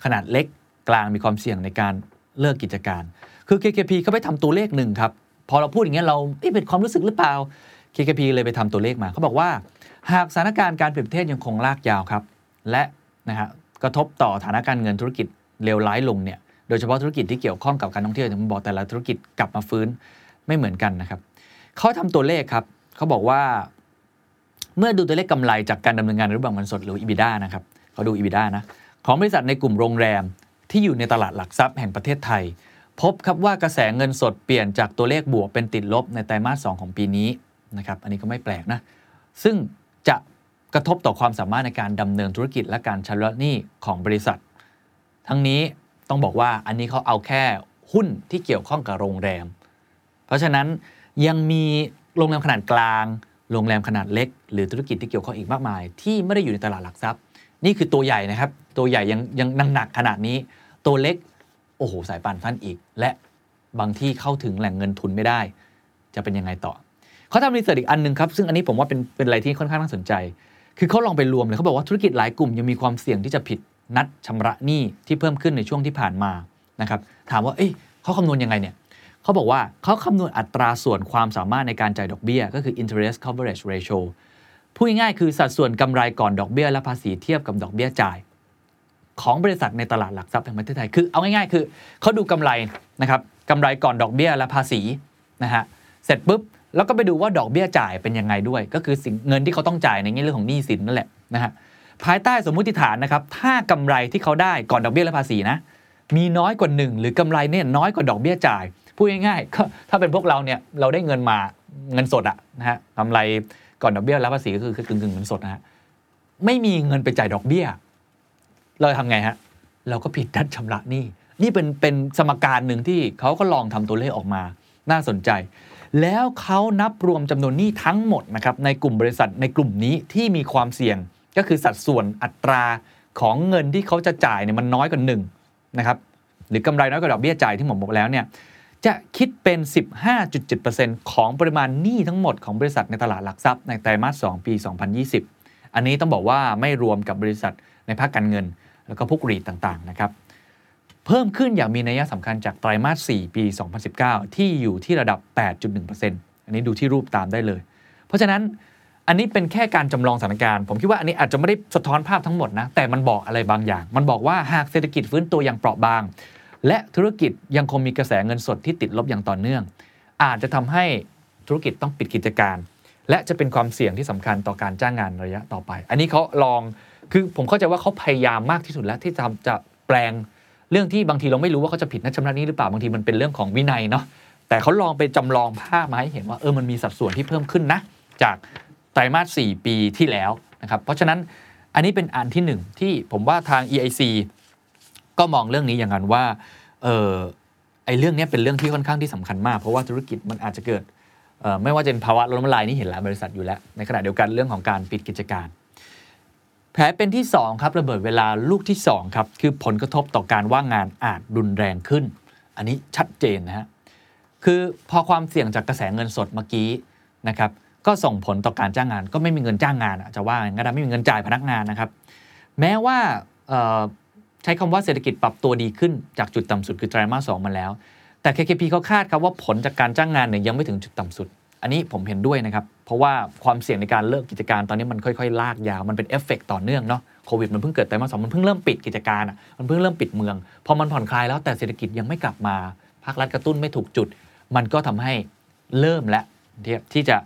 ขนาดเล็กกลางมีความเสี่ยงในการเลิกกิจการ คือ KKP เขาไปทำตัวเลขหนึ่งครับ พอเราพูดอย่างเงี้ยเราเป็นความรู้สึกหรือเปล่า KKP เลยไปทำตัวเลขมาเขาบอกว่า หากสถานการณ์การเปลี่ยนประเทศยังคงลากยาวครับ และนะฮะกระทบต่อฐานะการเงินธุรกิจเลวร้ายลงเนี่ย โดยเฉพาะธุรกิจที่เกี่ยวข้องกับการท่องเที่ยวผมบอกแต่ละธุรกิจกลับมาฟื้นไม่เหมือนกันนะครับเขาทำตัวเลขครับเขาบอกว่า เมื่อดูตัวเลขกำไรจากการดำเนินงานรูปแบบเงินสดหรือ EBITDA นะครับเขาดู EBITDA นะของบริษัทในกลุ่มโรงแรมที่อยู่ในตลาดหลักทรัพย์แห่งประเทศไทย พบครับว่ากระแสเงินสดเปลี่ยนจากตัวเลขบวกเป็นติดลบในไตรมาส2ของปีนี้นะครับอันนี้ก็ไม่แปลกนะซึ่งจะกระทบต่อความสามารถในการดำเนินธุรกิจและการชำระหนี้ของบริษัท ทั้งนี้ ต้องบอกว่าอันนี้เขาเอาแค่หุ้นที่เกี่ยวข้องกับโรงแรม เพราะฉะนั้นยังมีโรงแรมขนาดกลาง โรงแรมขนาดเล็ก หรือธุรกิจที่เกี่ยวข้องอีกมากมาย ที่ไม่ได้อยู่ในตลาดหลักทรัพย์ นี่คือตัวใหญ่นะครับ ตัวใหญ่ยังยังนังหนักขนาดนี้ ตัวเล็กโอ้โหสายป่านสั้นอีก และบางที่เข้าถึงแหล่งเงินทุนไม่ได้ จะเป็นยังไงต่อเขาทำรีเสิร์ชอีกอันหนึ่งครับซึ่งอันนี้ผมว่าเป็นเป็นอะไรที่ค่อนข้างน่าสนใจ คือเขาลองไปรวมเลยเขาบอกว่าธุรกิจหลายกลุ่มยังมีความเสี่ยงที่จะผิด นัดชำระหนี้ที่เพิ่มขึ้นในช่วงที่ผ่านมานะครับถามว่าเอ้ยเขาคำนวณยังไงเนี่ยเขาบอกว่าเขาคำนวณอัตราส่วนความสามารถในการจ่ายดอกเบี้ย ก็คือ interest coverage ratio พูดง่ายๆคือสัดส่วนกำไรก่อนดอกเบี้ยและภาษีเทียบกับดอกเบี้ยจ่าย ของบริษัทในตลาดหลักทรัพย์แห่งประเทศไทยคือเอาง่ายๆ คือเขาดูกำไรนะครับกำไรก่อนดอกเบี้ยและภาษีนะฮะเสร็จปุ๊บแล้วก็ไปดูว่าดอกเบี้ยจ่ายเป็นยังไงด้วย ก็คือสิ่งเงินที่เขาต้องจ่ายในเรื่องของหนี้สินนั่นแหละนะฮะ ภายใต้สมมุติฐานนะครับ ถ้ากำไรที่เขาได้ก่อนดอกเบี้ยและภาษีนะ มีน้อยกว่าหนึ่งหรือกำไรเนี่ยน้อยกว่าดอกเบี้ยจ่าย พูดง่ายๆก็ถ้าเป็นพวกเราเนี่ยเราได้เงินมาเงินสดอะนะฮะกำไรก่อนดอกเบี้ยและภาษีก็คือคือกึ่งๆเงินสดนะฮะไม่มีเงินไปจ่ายดอกเบี้ย เราทำไงฮะเราก็ผิดนัดชำระหนี้นี่เป็นเป็นสมการหนึ่งที่เขาก็ลองทำตัวเลขออกมาน่าสนใจ แล้วเขานับรวมจำนวนหนี้ทั้งหมดนะครับในกลุ่มบริษัทในกลุ่มนี้ที่มีความเสี่ยง ก็คือสัดส่วนอัตราของเงินที่เขาจะจ่ายเนี่ยมันน้อยกว่าหนึ่งนะครับหรือกำไรน้อยกว่าดอกเบี้ยจ่ายที่ผมบอกแล้วเนี่ยจะคิดเป็น 15.7%ของปริมาณหนี้ทั้งหมดของบริษัทในตลาดหลักทรัพย์ในไตรมาส 2 ปี 2020 อันนี้ต้องบอกว่าไม่รวมกับบริษัทในภาคการเงิน แล้วก็พวกรีดต่างๆนะครับเพิ่มขึ้นอย่างมีนัยสำคัญจากไตรมาส 4 ปี 2019 ที่อยู่ที่ระดับ 8.1%อันนี้ดูที่รูปตามได้เลย เพราะฉะนั้น อันนี้เป็นแค่การจำลองสถานการณ์ ผมคิดว่าอันนี้อาจจะไม่ได้สะท้อนภาพทั้งหมดนะ แต่มันบอกอะไรบางอย่าง มันบอกว่าหากเศรษฐกิจฟื้นตัวอย่างเปราะบาง และธุรกิจยังคงมีกระแสเงินสดที่ติดลบอย่างต่อเนื่อง อาจจะทำให้ธุรกิจต้องปิดกิจการ และจะเป็นความเสี่ยงที่สำคัญต่อการจ้างงานระยะต่อไป อันนี้เขาลองคือผมเข้าใจว่าเขาพยายามมากที่สุดแล้วที่จะจะแปลงเรื่องที่บางทีเราไม่รู้ว่าเขาจะผิดนัดชำระนี้หรือเปล่าบางทีมันเป็นเรื่องของวินัยเนาะแต่เขาลองไปจำลองภาพมาให้เห็นว่าเออมันมีสัดส่วนที่เพิ่มขึ้นนะจาก ตรมาส 4 ปีที่แล้วนะครับ เพราะฉะนั้นอันนี้เป็นอันที่หนึ่งที่ผมว่าทาง EIC ก็มองเรื่องนี้อย่างนั้นว่าเออไอเรื่องนี้เป็นเรื่องที่ค่อนข้างที่สำคัญมาก เพราะว่าธุรกิจมันอาจจะเกิดไม่ว่าจะเป็นภาวะล้มละลายนี่เห็นหลายบริษัทอยู่แล้ว ในขณะเดียวกันเรื่องของการปิดกิจการ แผลเป็นที่ 2 ครับระเบิดเวลาลูกที่ 2 ครับ คือผลกระทบต่อการว่างงานอาจรุนแรงขึ้น อันนี้ชัดเจนนะฮะคือพอความเสี่ยงจากกระแสเงินสดเมื่อกี้นะครับ ก็ส่งผลต่อการจ้างงาน ก็ไม่มีเงินจ้างงานจะว่าอย่างนั้นไม่มีเงินจ่ายพนักงานนะครับ แม้ว่าใช้คำว่าเศรษฐกิจปรับตัวดีขึ้นจากจุดต่ำสุดคือไตรมาสสองมาแล้ว แต่ KKP เขาคาดครับว่าผลจากการจ้างงานเนี่ยยังไม่ถึงจุดต่ำสุด อันนี้ผมเห็นด้วยนะครับ เพราะว่าความเสี่ยงในการเลิกกิจการตอนนี้มันค่อยๆ ลากยาว มันเป็นเอฟเฟกต์ต่อเนื่องเนาะโควิดมันเพิ่งเกิดไตรมาสสองมันเพิ่งเริ่มปิดกิจการมันเพิ่งเริ่มปิดเมืองพอมันผ่อนคลายแล้วแต่เศรษฐกิจยังไม่กลับมาภาครัฐกระตุ้นไม่ถูกจุด มันก็ทำให้เริ่มและที่จะ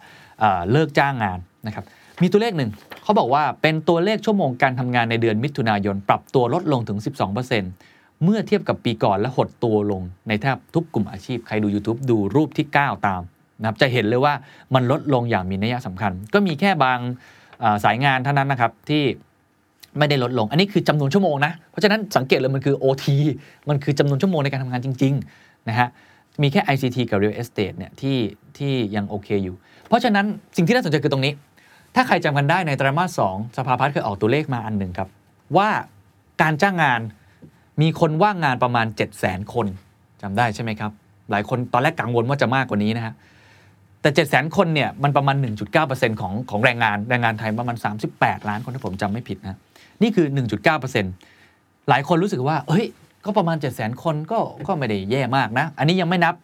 เลิกจ้างงานนะครับมีตัวเลขหนึ่งเขาบอกว่าเป็นตัวเลขชั่วโมงการทำงานในเดือนมิถุนายน ปรับตัวลดลงถึง 12%เมื่อเทียบกับปีก่อนและหดตัวลงในแทบทุกกลุ่มอาชีพ ใครดู YouTube ดูรูปที่ 9 ตามนะครับจะเห็นเลยว่ามันลดลงอย่างมีนัยสำคัญ ก็มีแค่บางสายงานเท่านั้นนะครับที่ไม่ได้ลดลง อันนี้คือจำนวนชั่วโมงนะ เพราะฉะนั้นสังเกตเลยมันคือ OT มันคือจำนวนชั่วโมงในการทำงานจริง ๆ นะฮะ มีแค่ ICT กับ Real Estate เนี่ยที่ที่ยังโอเคอยู่ เพราะฉะนั้นสิ่งที่น่าสนใจคือตรงนี้ ถ้าใครจำกันได้ในไตรมาสสองสภาพัฒน์เคยออกตัวเลขมาอันหนึ่งครับ ว่าการจ้างงานมีคนว่างงานประมาณ 7 0 0 0 0 0 คนจำได้ใช่ไหมครับ หลายคนตอนแรกกังวลว่าจะมากกว่านี้นะฮะแต่ 7 0 0 0 0 คนเนี่ยมันประมาณ 1.9%ของของแรงงานแรงงานไทยประมาณ 38 ล้านคนถ้าผมจำไม่ผิดนะนี่คือ 1.9%หลายคนรู้สึกว่าเฮ้ย ก็ประมาณ 7 0 0 0 0 0 คนก็ก็ไม่ได้แย่มากนะ อันนี้ยังไม่นับ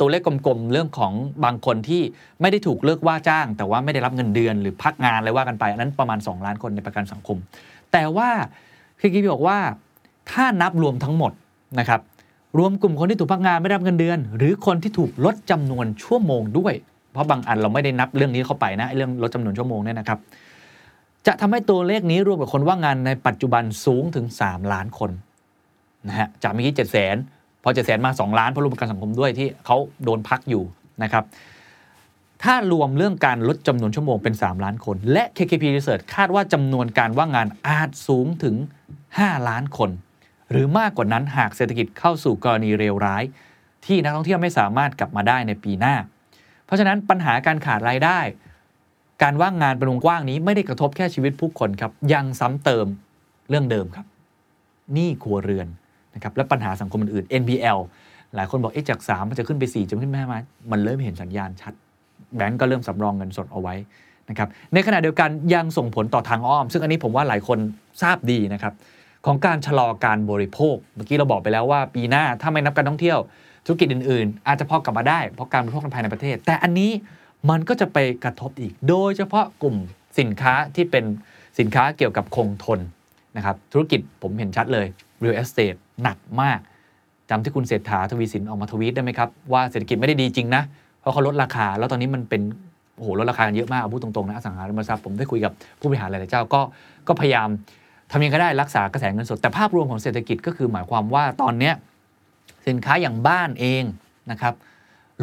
ตัวเลขกลมๆ เรื่องของบางคนที่ไม่ได้ถูกเลิกว่าจ้าง แต่ว่าไม่ได้รับเงินเดือนหรือพักงานอะไรว่ากันไป อันนั้นประมาณ 2 ล้านคนในประกันสังคม แต่ว่าคือกีบอกว่าถ้านับรวมทั้งหมดนะครับรวมกลุ่มคนที่ถูกพักงานไม่ได้รับเงินเดือน หรือคนที่ถูกลดจำนวนชั่วโมงด้วย เพราะบางอันเราไม่ได้นับเรื่องนี้เข้าไปนะเรื่องลดจำนวนชั่วโมงเนี่ยนะครับ จะทำให้ตัวเลขนี้รวมกับคนว่างงานในปัจจุบันสูงถึง 3 ล้านคนนะฮะจากเมื่อกี้เจ็ดแสน พอเจ็ดแสนมา 2 ล้านเพราะรวมประกันสังคมด้วยที่เขาโดนพักอยู่นะครับถ้ารวมเรื่องการลดจำนวนชั่วโมงเป็น 3 ล้านคน และ KKP Research คาดว่าจำนวนการว่างงานอาจสูงถึง 5 ล้านคน หรือมากกว่านั้นหากเศรษฐกิจเข้าสู่กรณีเลวร้าย ที่นักท่องเที่ยวไม่สามารถกลับมาได้ในปีหน้า เพราะฉะนั้นปัญหาการขาดรายได้ การว่างงานเป็นวงกว้างนี้ไม่ได้กระทบแค่ชีวิตผู้คนครับยังซ้ำเติมเรื่องเดิมครับหนี้ครัวเรือน นะครับและปัญหาสังคมอื่นๆ NPL หลายคนบอกเอ๊ะจาก 3 มันจะขึ้นไป 4 จะขึ้นไป5ไหมมันเริ่มเห็นสัญญาณชัด แบงก์ก็เริ่มสำรองเงินสดเอาไว้นะครับในขณะเดียวกันยังส่งผลต่อทางอ้อม ซึ่งอันนี้ผมว่าหลายคนทราบดีนะครับของการชะลอการบริโภค เมื่อกี้เราบอกไปแล้วว่าปีหน้าถ้าไม่นับการท่องเที่ยว ธุรกิจอื่นๆ อาจจะพอกลับมาได้เพราะการบริโภคภายในประเทศ แต่อันนี้มันก็จะไปกระทบอีก โดยเฉพาะกลุ่มสินค้าที่เป็นสินค้าเกี่ยวกับคงทนนะครับธุรกิจผมเห็นชัดเลย real estate หนักมากจำที่คุณเศรษฐาทวีสินออกมาทวีตได้ไหมครับ ว่าเศรษฐกิจไม่ได้ดีจริงนะ เพราะเขาลดราคา แล้วตอนนี้มันเป็นโอ้โหลดราคากันเยอะมากเอาพูดตรงๆนะอสังหาริมทรัพย์ผมได้คุยกับผู้บริหารหลายๆเจ้าก็ก็พยายามทำยังไงก็ได้รักษากระแสเงินสด แต่ภาพรวมของเศรษฐกิจก็คือหมายความว่าตอนเนี้ยสินค้าอย่างบ้านเองนะครับ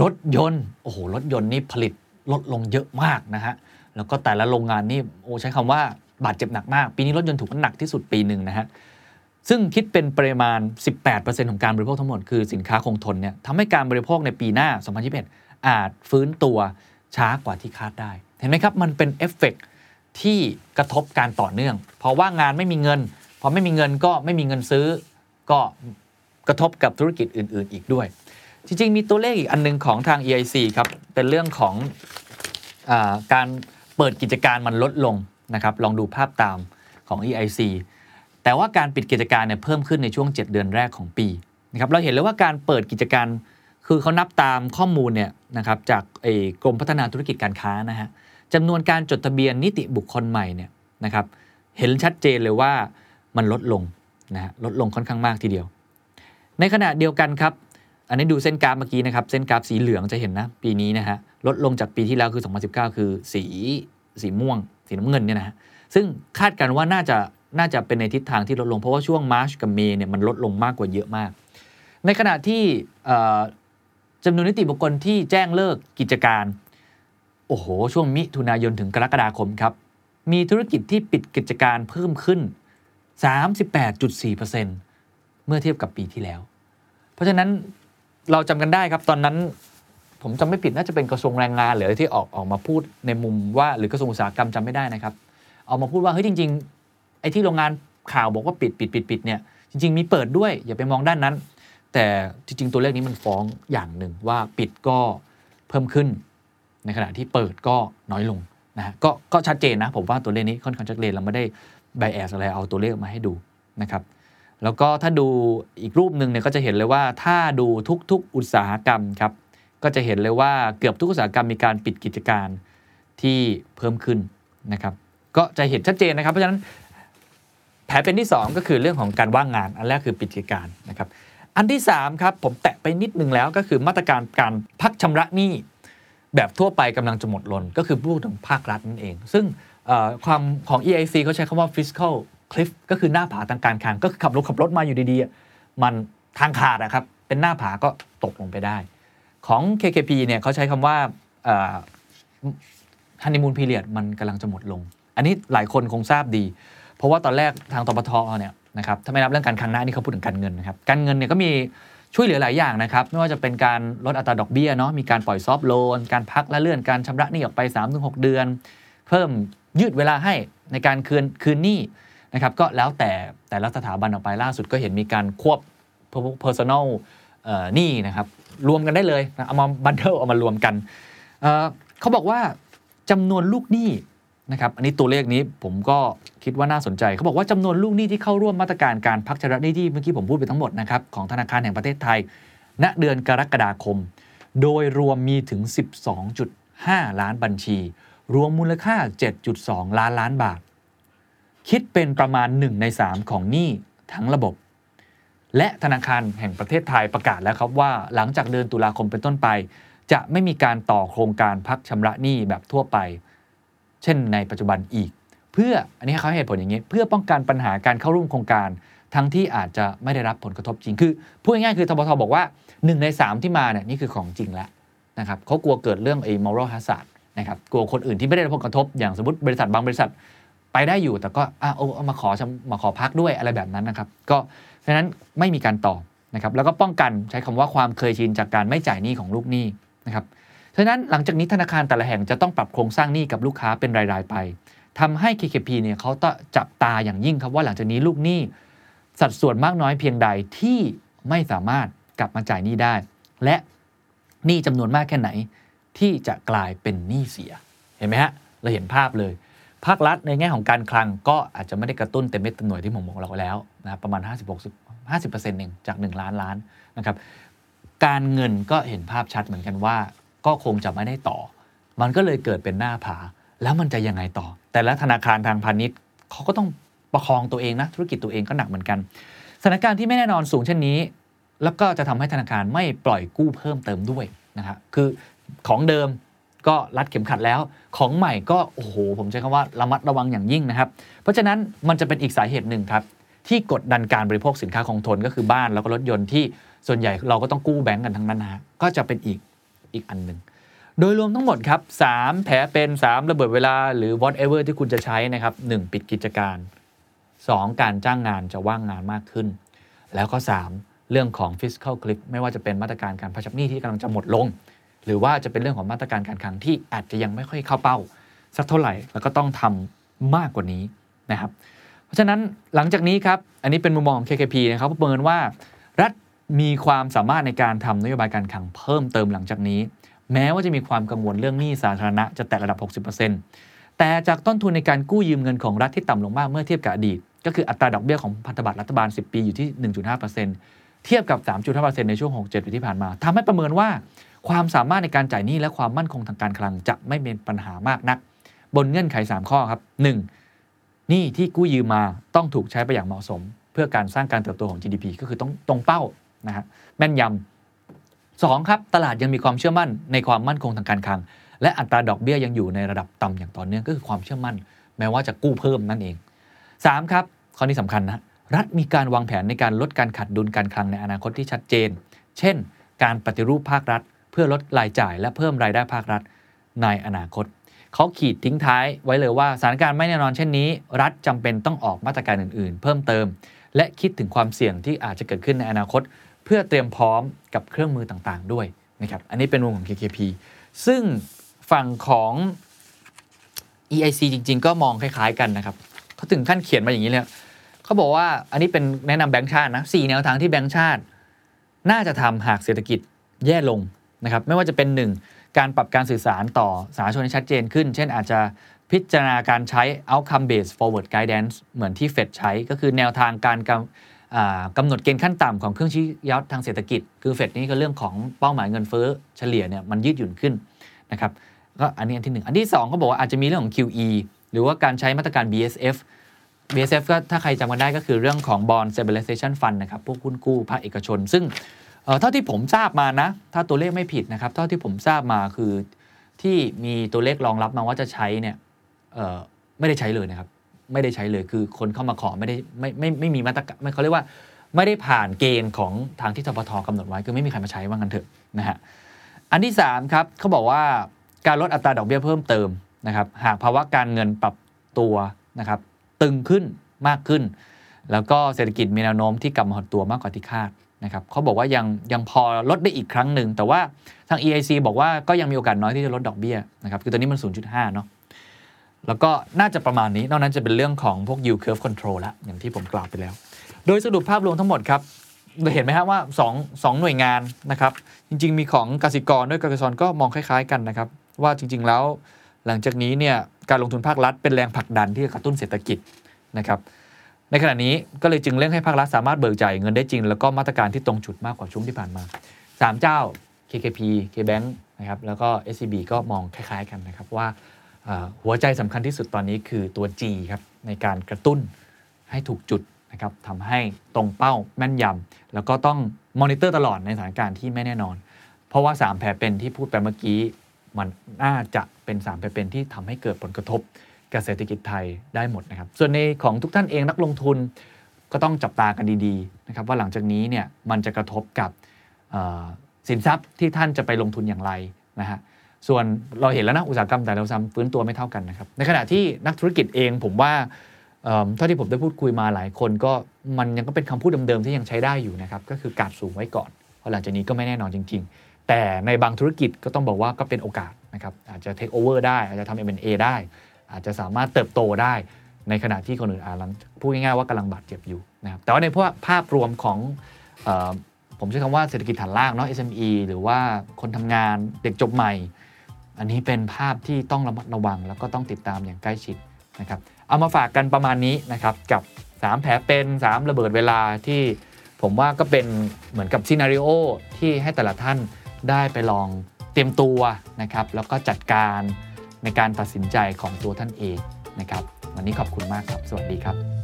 รถยนต์โอ้โหรถยนต์นี่ผลิตลดลงเยอะมากนะฮะแล้วก็แต่ละโรงงานนี่โอ้ใช้คำว่าบาดเจ็บหนักมาก ปีนี้รถยนต์ถูกหนักที่สุดปีหนึ่งนะฮะ ซึ่งคิดเป็นปริมาณ 18%ของการบริโภคทั้งหมด คือสินค้าคงทนเนี่ยทำให้การบริโภคในปีหน้า 2021 อาจฟื้นตัวช้ากว่าที่คาดได้ เห็นไหมครับ มันเป็นเอฟเฟกที่กระทบการต่อเนื่อง เพราะว่างานไม่มีเงิน พอไม่มีเงินก็ไม่มีเงินซื้อ ก็กระทบกับธุรกิจอื่น ๆ อีกด้วย จริง ๆ มีตัวเลขอีกอันนึงของทาง EIC ครับ เป็นเรื่องของอการเปิดกิจการมันลดลงนะครับ ลองดูภาพตามของ EIC แต่ว่าการปิดกิจการเนี่ยเพิ่มขึ้นในช่วง 7 เดือนแรกของปีนะครับเราเห็นเลยว่าการเปิดกิจการคือเขานับตามข้อมูลเนี่ยนะครับจากกรมพัฒนาธุรกิจการค้านะฮะจำนวนการจดทะเบียนนิติบุคคลใหม่เนี่ยนะครับเห็นชัดเจนเลยว่ามันลดลงนะฮะลดลงค่อนข้างมากทีเดียว ในขณะเดียวกันครับ อันนี้ดูเส้นกราฟเมื่อกี้นะครับ เส้นกราฟสีเหลืองจะเห็นนะ ปีนี้นะฮะลดลงจากปีที่แล้วคือ 2019 คือสีสีม่วง สีน้ำเงินเนี่ยนะฮะซึ่งคาดกันว่าน่าจะ น่าจะเป็นในทิศทางที่ลดลง เพราะว่าช่วงมาร์ชกับเมย์เนี่ยมันลดลงมากกว่าเยอะมาก ในขณะที่จำนวนนิติบุคคลที่แจ้งเลิกกิจการ โอ้โห ช่วงมิถุนายนถึงกรกฎาคมครับ มีธุรกิจที่ปิดกิจการเพิ่มขึ้น 38.4%เมื่อเทียบกับปีที่แล้ว เพราะฉะนั้นเราจำกันได้ครับตอนนั้นผมจำไม่ผิดน่าจะเป็นกระทรวงแรงงานหรือที่ออกออกมาพูดในมุมว่า หรือกระทรวงอุตสาหกรรมจำไม่ได้นะครับออกมาพูดว่าเฮ้ยจริง ๆ ไอ้ที่โรงงานข่าวบอกว่าปิดปิดปิดปิดเนี่ยจริง ๆ มีเปิดด้วย อย่าไปมองด้านนั้น แต่จริง ๆ ตัวเลขนี้มันฟ้องอย่างหนึ่งว่าปิดก็เพิ่มขึ้น ในขณะที่เปิดก็น้อยลงนะฮะก็ก็ชัดเจนนะผมว่าตัวเลขนี้ค่อนข้างชัดเจนเราไม่ได้ไบแอสอะไรเอาตัวเลขมาให้ดูนะครับแล้วก็ถ้าดูอีกรูปหนึ่งเนี่ยก็จะเห็นเลยว่าถ้าดูทุกๆ อุตสาหกรรมครับก็จะเห็นเลยว่าเกือบทุกอุตสาหกรรมมีการปิดกิจการที่เพิ่มขึ้นนะครับก็จะเห็นชัดเจนนะครับ เพราะฉะนั้น แผลเป็นที่ 2 ก็คือเรื่องของการว่างงาน อันแรกคือปิดกิจการนะครับ อันที่3ครับผมแตะไปนิดนึงแล้วก็คือมาตรการการพักชำระหนี้แบบทั่วไปกำลังจะหมดลน ก็คือพูดถึงภาครัฐนั่นเอง ซึ่งความของ EIC เขาใช้คำว่า fiscal cliff ก็คือหน้าผาทางการคลังก็คือขับรถขับรถมาอยู่ดีๆ มันทางขาดนะครับ เป็นหน้าผาก็ตกลงไปได้ ของ KKP เนี่ยเขาใช้คำว่าฮันนีมูนพีเรียดมันกำลังจะหมดลง อันนี้หลายคนคงทราบดี เพราะว่าตอนแรกทางตปทเนี่ยนะครับถ้าไม่นับเรื่องการคลังหนะนี่เขาพูดถึงการเงินนะครับการเงินเนี่ยก็มีช่วยเหลือหลายอย่างนะครับไม่ว่าจะเป็นการลดอัตราดอกเบี้ยเนาะมีการปล่อยซอฟโลน การพักและเลื่อนการชำระหนี้ออกไป 3-6 เดือน เพิ่มยืดเวลาให้ในการคืนคืนหนี้นะครับก็แล้วแต่แต่ละสถาบันออกไปล่าสุดก็เห็นมีการควบ personal หนี้นะครับรวมกันได้เลยเอามาบันเทิลเอามารวมกันเเขาบอกว่าจำนวนลูกหนี้ นะครับอันนี้ตัวเลขนี้ผมก็คิดว่าน่าสนใจ เขาบอกว่าจำนวนลูกหนี้ที่เข้าร่วมมาตรการการพักชำระหนี้ที่เมื่อกี้ผมพูดไปทั้งหมดนะครับของธนาคารแห่งประเทศไทย ณเดือนกรกฎาคม โดยรวมมีถึง 12.5 ล้านบัญชี รวมมูลค่า 7.2 ล้านล้านบาท คิดเป็นประมาณ 1 ใน 3 ของหนี้ทั้งระบบ และธนาคารแห่งประเทศไทยประกาศแล้วครับว่าหลังจากเดือนตุลาคมเป็นต้นไป จะไม่มีการต่อโครงการพักชำระหนี้แบบทั่วไป เช่นในปัจจุบันอีก เพื่ออันนี้เขาให้เหตุผลอย่างนี้ เพื่อป้องกันปัญหาการเข้าร่วมโครงการ ทั้งที่อาจจะไม่ได้รับผลกระทบจริง คือพูดง่ายๆคือทบทบอกว่า 1 ใน 3 ที่มาเนี่ยนี่คือของจริงแล้วนะครับเขากลัวเกิดเรื่องไอ้ moral hazard นะครับกลัวคนอื่นที่ไม่ได้รับผลกระทบ อย่างสมมติบริษัทบางบริษัทไปได้อยู่แต่ก็อะเอาเอามาขอมาขอพักด้วยอะไรแบบนั้นนะครับ ก็ฉะนั้นไม่มีการต่อนะครับแล้วก็ป้องกันใช้คำว่าความเคยชินจากการไม่จ่ายหนี้ของลูกหนี้นะครับ ฉะนั้นหลังจากนี้ธนาคารแต่ละแห่งจะต้องปรับโครงสร้างหนี้กับลูกค้าเป็นราย ๆ ไปทำให้ KKP เนี่ยเขาต้องจับตาอย่างยิ่งครับว่าหลังจากนี้ลูกหนี้สัดส่วนมากน้อยเพียงใดที่ไม่สามารถกลับมาจ่ายหนี้ได้ และหนี้จำนวนมากแค่ไหน ที่จะกลายเป็นหนี้เสียเห็นไหมฮะเราเห็นภาพเลยภาครัฐในแง่ของการคลังก็อาจจะไม่ได้กระตุ้นเต็มเม็ดเต็มหน่วยที่ผมบอกเราแล้วนะประมาณ 50-60 50%เองจาก 1 ล้านล้านนะครับการเงินก็เห็นภาพชัดเหมือนกันว่า ก็คงจะไม่ได้ต่อ มันก็เลยเกิดเป็นหน้าผา แล้วมันจะยังไงต่อ แต่ละธนาคารทางพาณิชย์เขาก็ต้องประคองตัวเองนะธุรกิจตัวเองก็หนักเหมือนกันสถานการณ์ที่ไม่แน่นอนสูงเช่นนี้ แล้วก็จะทำให้ธนาคารไม่ปล่อยกู้เพิ่มเติมด้วยนะครับคือของเดิมก็รัดเข็มขัดแล้ว ของใหม่ก็โอ้โหผมใช้คำว่าระมัดระวังอย่างยิ่งนะครับ เพราะฉะนั้นมันจะเป็นอีกสาเหตุหนึ่งครับ ที่กดดันการบริโภคสินค้าคงทนก็คือบ้านแล้วก็รถยนต์ที่ส่วนใหญ่เราก็ต้องกู้แบงก์กันทั้งนั้นนะก็จะเป็นอีก อีกอันหนึ่งโดยรวมทั้งหมดครับ 3 แผลเป็น 3 ระเบิดเวลาหรือ whatever ที่คุณจะใช้นะครับ 1. ปิดกิจการ 2. การจ้างงานจะว่างงานมากขึ้น แล้วก็ 3. เรื่องของ fiscal cliff ไม่ว่าจะเป็นมาตรการการพัชหนี้ที่กำลังจะหมดลง หรือว่าจะเป็นเรื่องของมาตรการการคลังที่อาจจะยังไม่ค่อยเข้าเป้า สักเท่าไหร่แล้วก็ต้องทำมากกว่านี้นะครับ เพราะฉะนั้นหลังจากนี้ครับ อันนี้เป็นมุมมองของ KKP นะครับประเมินว่ารัฐ มีความสามารถในการทำนโยบายการคลังเพิ่มเติมหลังจากนี้ แม้ว่าจะมีความกังวลเรื่องหนี้สาธารณะจะแตะระดับ 60%แต่จากต้นทุนในการกู้ยืมเงินของรัฐที่ต่ำลงมากเมื่อเทียบกับอดีต ก็คืออัตราดอกเบี้ยของพันธบัตรรัฐบาล 10 ปีอยู่ที่ 1.5%เทียบกับ 3.5%ในช่วง 6-7 ปีที่ผ่านมาทำให้ประเมินว่าความสามารถในการจ่ายหนี้และความมั่นคงทางการคลังจะไม่เป็นปัญหามากนัก บนเงื่อนไข 3 ข้อครับ 1. หนี้ที่กู้ยืมมาต้องถูกใช้ไปอย่างเหมาะสม เพื่อการสร้างการเติบโตของ GDP ก็คือต้องตรงเป้า นะฮะแม่นยำสองครับตลาดยังมีความเชื่อมั่นในความมั่นคงทางการคลัง และอัตราดอกเบี้ยยังอยู่ในระดับต่ำอย่างต่อเนื่องก็คือความเชื่อมั่น แม้ว่าจะกู้เพิ่มนั่นเอง 3. ครับข้อนี้สำคัญนะรัฐมีการวางแผนในการลดการขาดดุลการคลังในอนาคตที่ชัดเจน เช่น การปฏิรูปภาครัฐ เพื่อลดรายจ่าย และเพิ่มรายได้ภาครัฐในอนาคต เขาขีดทิ้งท้ายไว้เลยว่าสถานการณ์ไม่แน่นอนเช่นนี้ รัฐจำเป็นต้องออกมาตรการอื่น ๆ เพิ่มเติม และคิดถึงความเสี่ยงที่อาจจะเกิดขึ้นในอนาคต พื่อเตรียมพร้อมกับเครื่องมือต่างๆ ด้วยนะครับอันนี้เป็นมุมของ KKP ซึ่งฝั่งของ EIC จริง ๆ ก็มองคล้ายๆกันนะครับเขาถึงขั้นเขียนมาอย่างนี้เลยเขาบอกว่าอันนี้เป็นแนะนำแบงค์ชาตินะสี่แนวทางที่แบงค์ชาติ น่าจะทำหากเศรษฐกิจแย่ลงนะครับไม่ว่าจะเป็นหนึ่งการปรับการสื่อสารต่อสาธารณชนให้ชัดเจนขึ้น เช่นอาจจะพิจารณาการใช้ outcome based forward guidance เหมือนที่เฟดใช้ก็คือแนวทางการ กำกำหนดเกณฑ์ขั้นต่ำของเครื่องชี้ยัดทางเศรษฐกิจ คือเฟดนี่ก็เรื่องของเป้าหมายเงินเฟ้อเฉลี่ยเนี่ยมันยืดหยุ่นขึ้นนะครับก็อันนี้อันที่ 1 อันที่2เขาบอกว่าอาจจะมีเรื่องของ QE หรือว่าการใช้มาตรการ BSF BSF ก็ถ้าใครจำกันได้ก็คือเรื่องของ Bond Stabilization Fund นะครับพวกหุ้นกู้ภาคเอกชน ซึ่งเท่าที่ผมทราบมานะ ถ้าตัวเลขไม่ผิดนะครับ เท่าที่ผมทราบมาคือที่มีตัวเลขรองรับมาว่าจะใช้เนี่ยไม่ได้ใช้เลยนะครับ ไม่ได้ใช้เลยคือคนเข้ามาขอไม่ได้ไม่ไม่ไม่มีมาตรการไม่เขาเรียกว่าไม่ได้ผ่านเกณฑ์ของทางที่ทบทกำหนดไว้คือไม่มีใครมาใช้ว่างั้นเถอะนะฮะอันที่3ครับเขาบอกว่าการลดอัตราดอกเบี้ยเพิ่มเติมนะครับหากภาวะการเงินปรับตัวนะครับตึงขึ้นมากขึ้น แล้วก็เศรษฐกิจมีแนวโน้มที่กลับมาหดตัวมากกว่าที่คาดนะครับเขาบอกว่ายังยังพอลดได้อีกครั้งหนึ่ง แต่ว่าทาง EIC บอกว่าก็ยังมีโอกาสน้อยที่จะลดดอกเบี้ยนะครับคือตอนนี้มัน 0.5 เนาะ แล้วก็น่าจะประมาณนี้ นอกนั้นจะเป็นเรื่องของพวก yield curve control ล้วอย่างที่ผมกล่าวไปแล้ว โดยสรุปภาพรวมทั้งหมดครับเราเห็นไหมครับว่า2 2หน่วยงานนะครับ จริง ๆ มีของกสิกรด้วยกสิกรก็มองคล้าย ๆ กันนะครับ ว่าจริง ๆ แล้วหลังจากนี้เนี่ยการลงทุนภาครัฐเป็นแรงผลักดันที่กระตุ้นเศรษฐกิจนะครับในขณะนี้ก็เลยจึงเร่งให้ภาครัฐสามารถเบิกจ่ายเงินได้จริง แล้วก็มาตรการที่ตรงจุดมากกว่าช่วงที่ผ่านมา 3 เจ้า KKP KBank นะครับแล้วก็ SCB ก็มองคล้าย ๆ กันนะครับว่า หัวใจสำคัญที่สุดตอนนี้คือตัว G ครับในการกระตุ้นให้ถูกจุดนะครับทำให้ตรงเป้าแม่นยำแล้วก็ต้องมอนิเตอร์ตลอดในสถานการณ์ที่ไม่แน่นอน เพราะว่า 3 แผลเป็นที่พูดไปเมื่อกี้มันน่าจะเป็น 3 แผลเป็นที่ทำให้เกิดผลกระทบกับเศรษฐกิจไทยได้หมดนะครับ ส่วนในของทุกท่านเองนักลงทุนก็ต้องจับตากันดีๆนะครับว่าหลังจากนี้เนี่ยมันจะกระทบกับสินทรัพย์ที่ท่านจะไปลงทุนอย่างไรนะฮะ ส่วนเราเห็นแล้วนะอุตสาหกรรมแต่ละซ้ำฟื้นตัวไม่เท่ากันนะครับในขณะที่นักธุรกิจเองผมว่าเท่าที่ผมได้พูดคุยมาหลายคนก็มันยังก็เป็นคำพูดเดิมๆที่ยังใช้ได้อยู่นะครับก็คือกาดสูงไว้ก่อนเพราะหลังจากนี้ก็ไม่แน่นอนจริง ๆ แต่ในบางธุรกิจก็ต้องบอกว่าก็เป็นโอกาสนะครับอาจจะเทคโอเวอร์ได้อาจจะทำเอ็มเอได้ อาจจะสามารถเติบโตได้ในขณะที่คนอื่นอาจพูดง่ายๆว่ากำลังบาดเจ็บอยู่นะครับแต่ว่าในพวกภาพรวมของผมใช้คำว่าเศรษฐกิจฐานล่างเนาะ SME หรือว่าคนทำงานเด็กจบใหม่ อันนี้เป็นภาพที่ต้องระมัดระวัง แล้วก็ต้องติดตามอย่างใกล้ชิดนะครับเอามาฝากกันประมาณนี้นะครับกับ 3 แผลเป็น 3 ระเบิดเวลาที่ผมว่าก็เป็นเหมือนกับซีนารีโอที่ให้แต่ละท่านได้ไปลองเตรียมตัวนะครับแล้วก็จัดการในการตัดสินใจของตัวท่านเองนะครับวันนี้ขอบคุณมากครับ สวัสดีครับ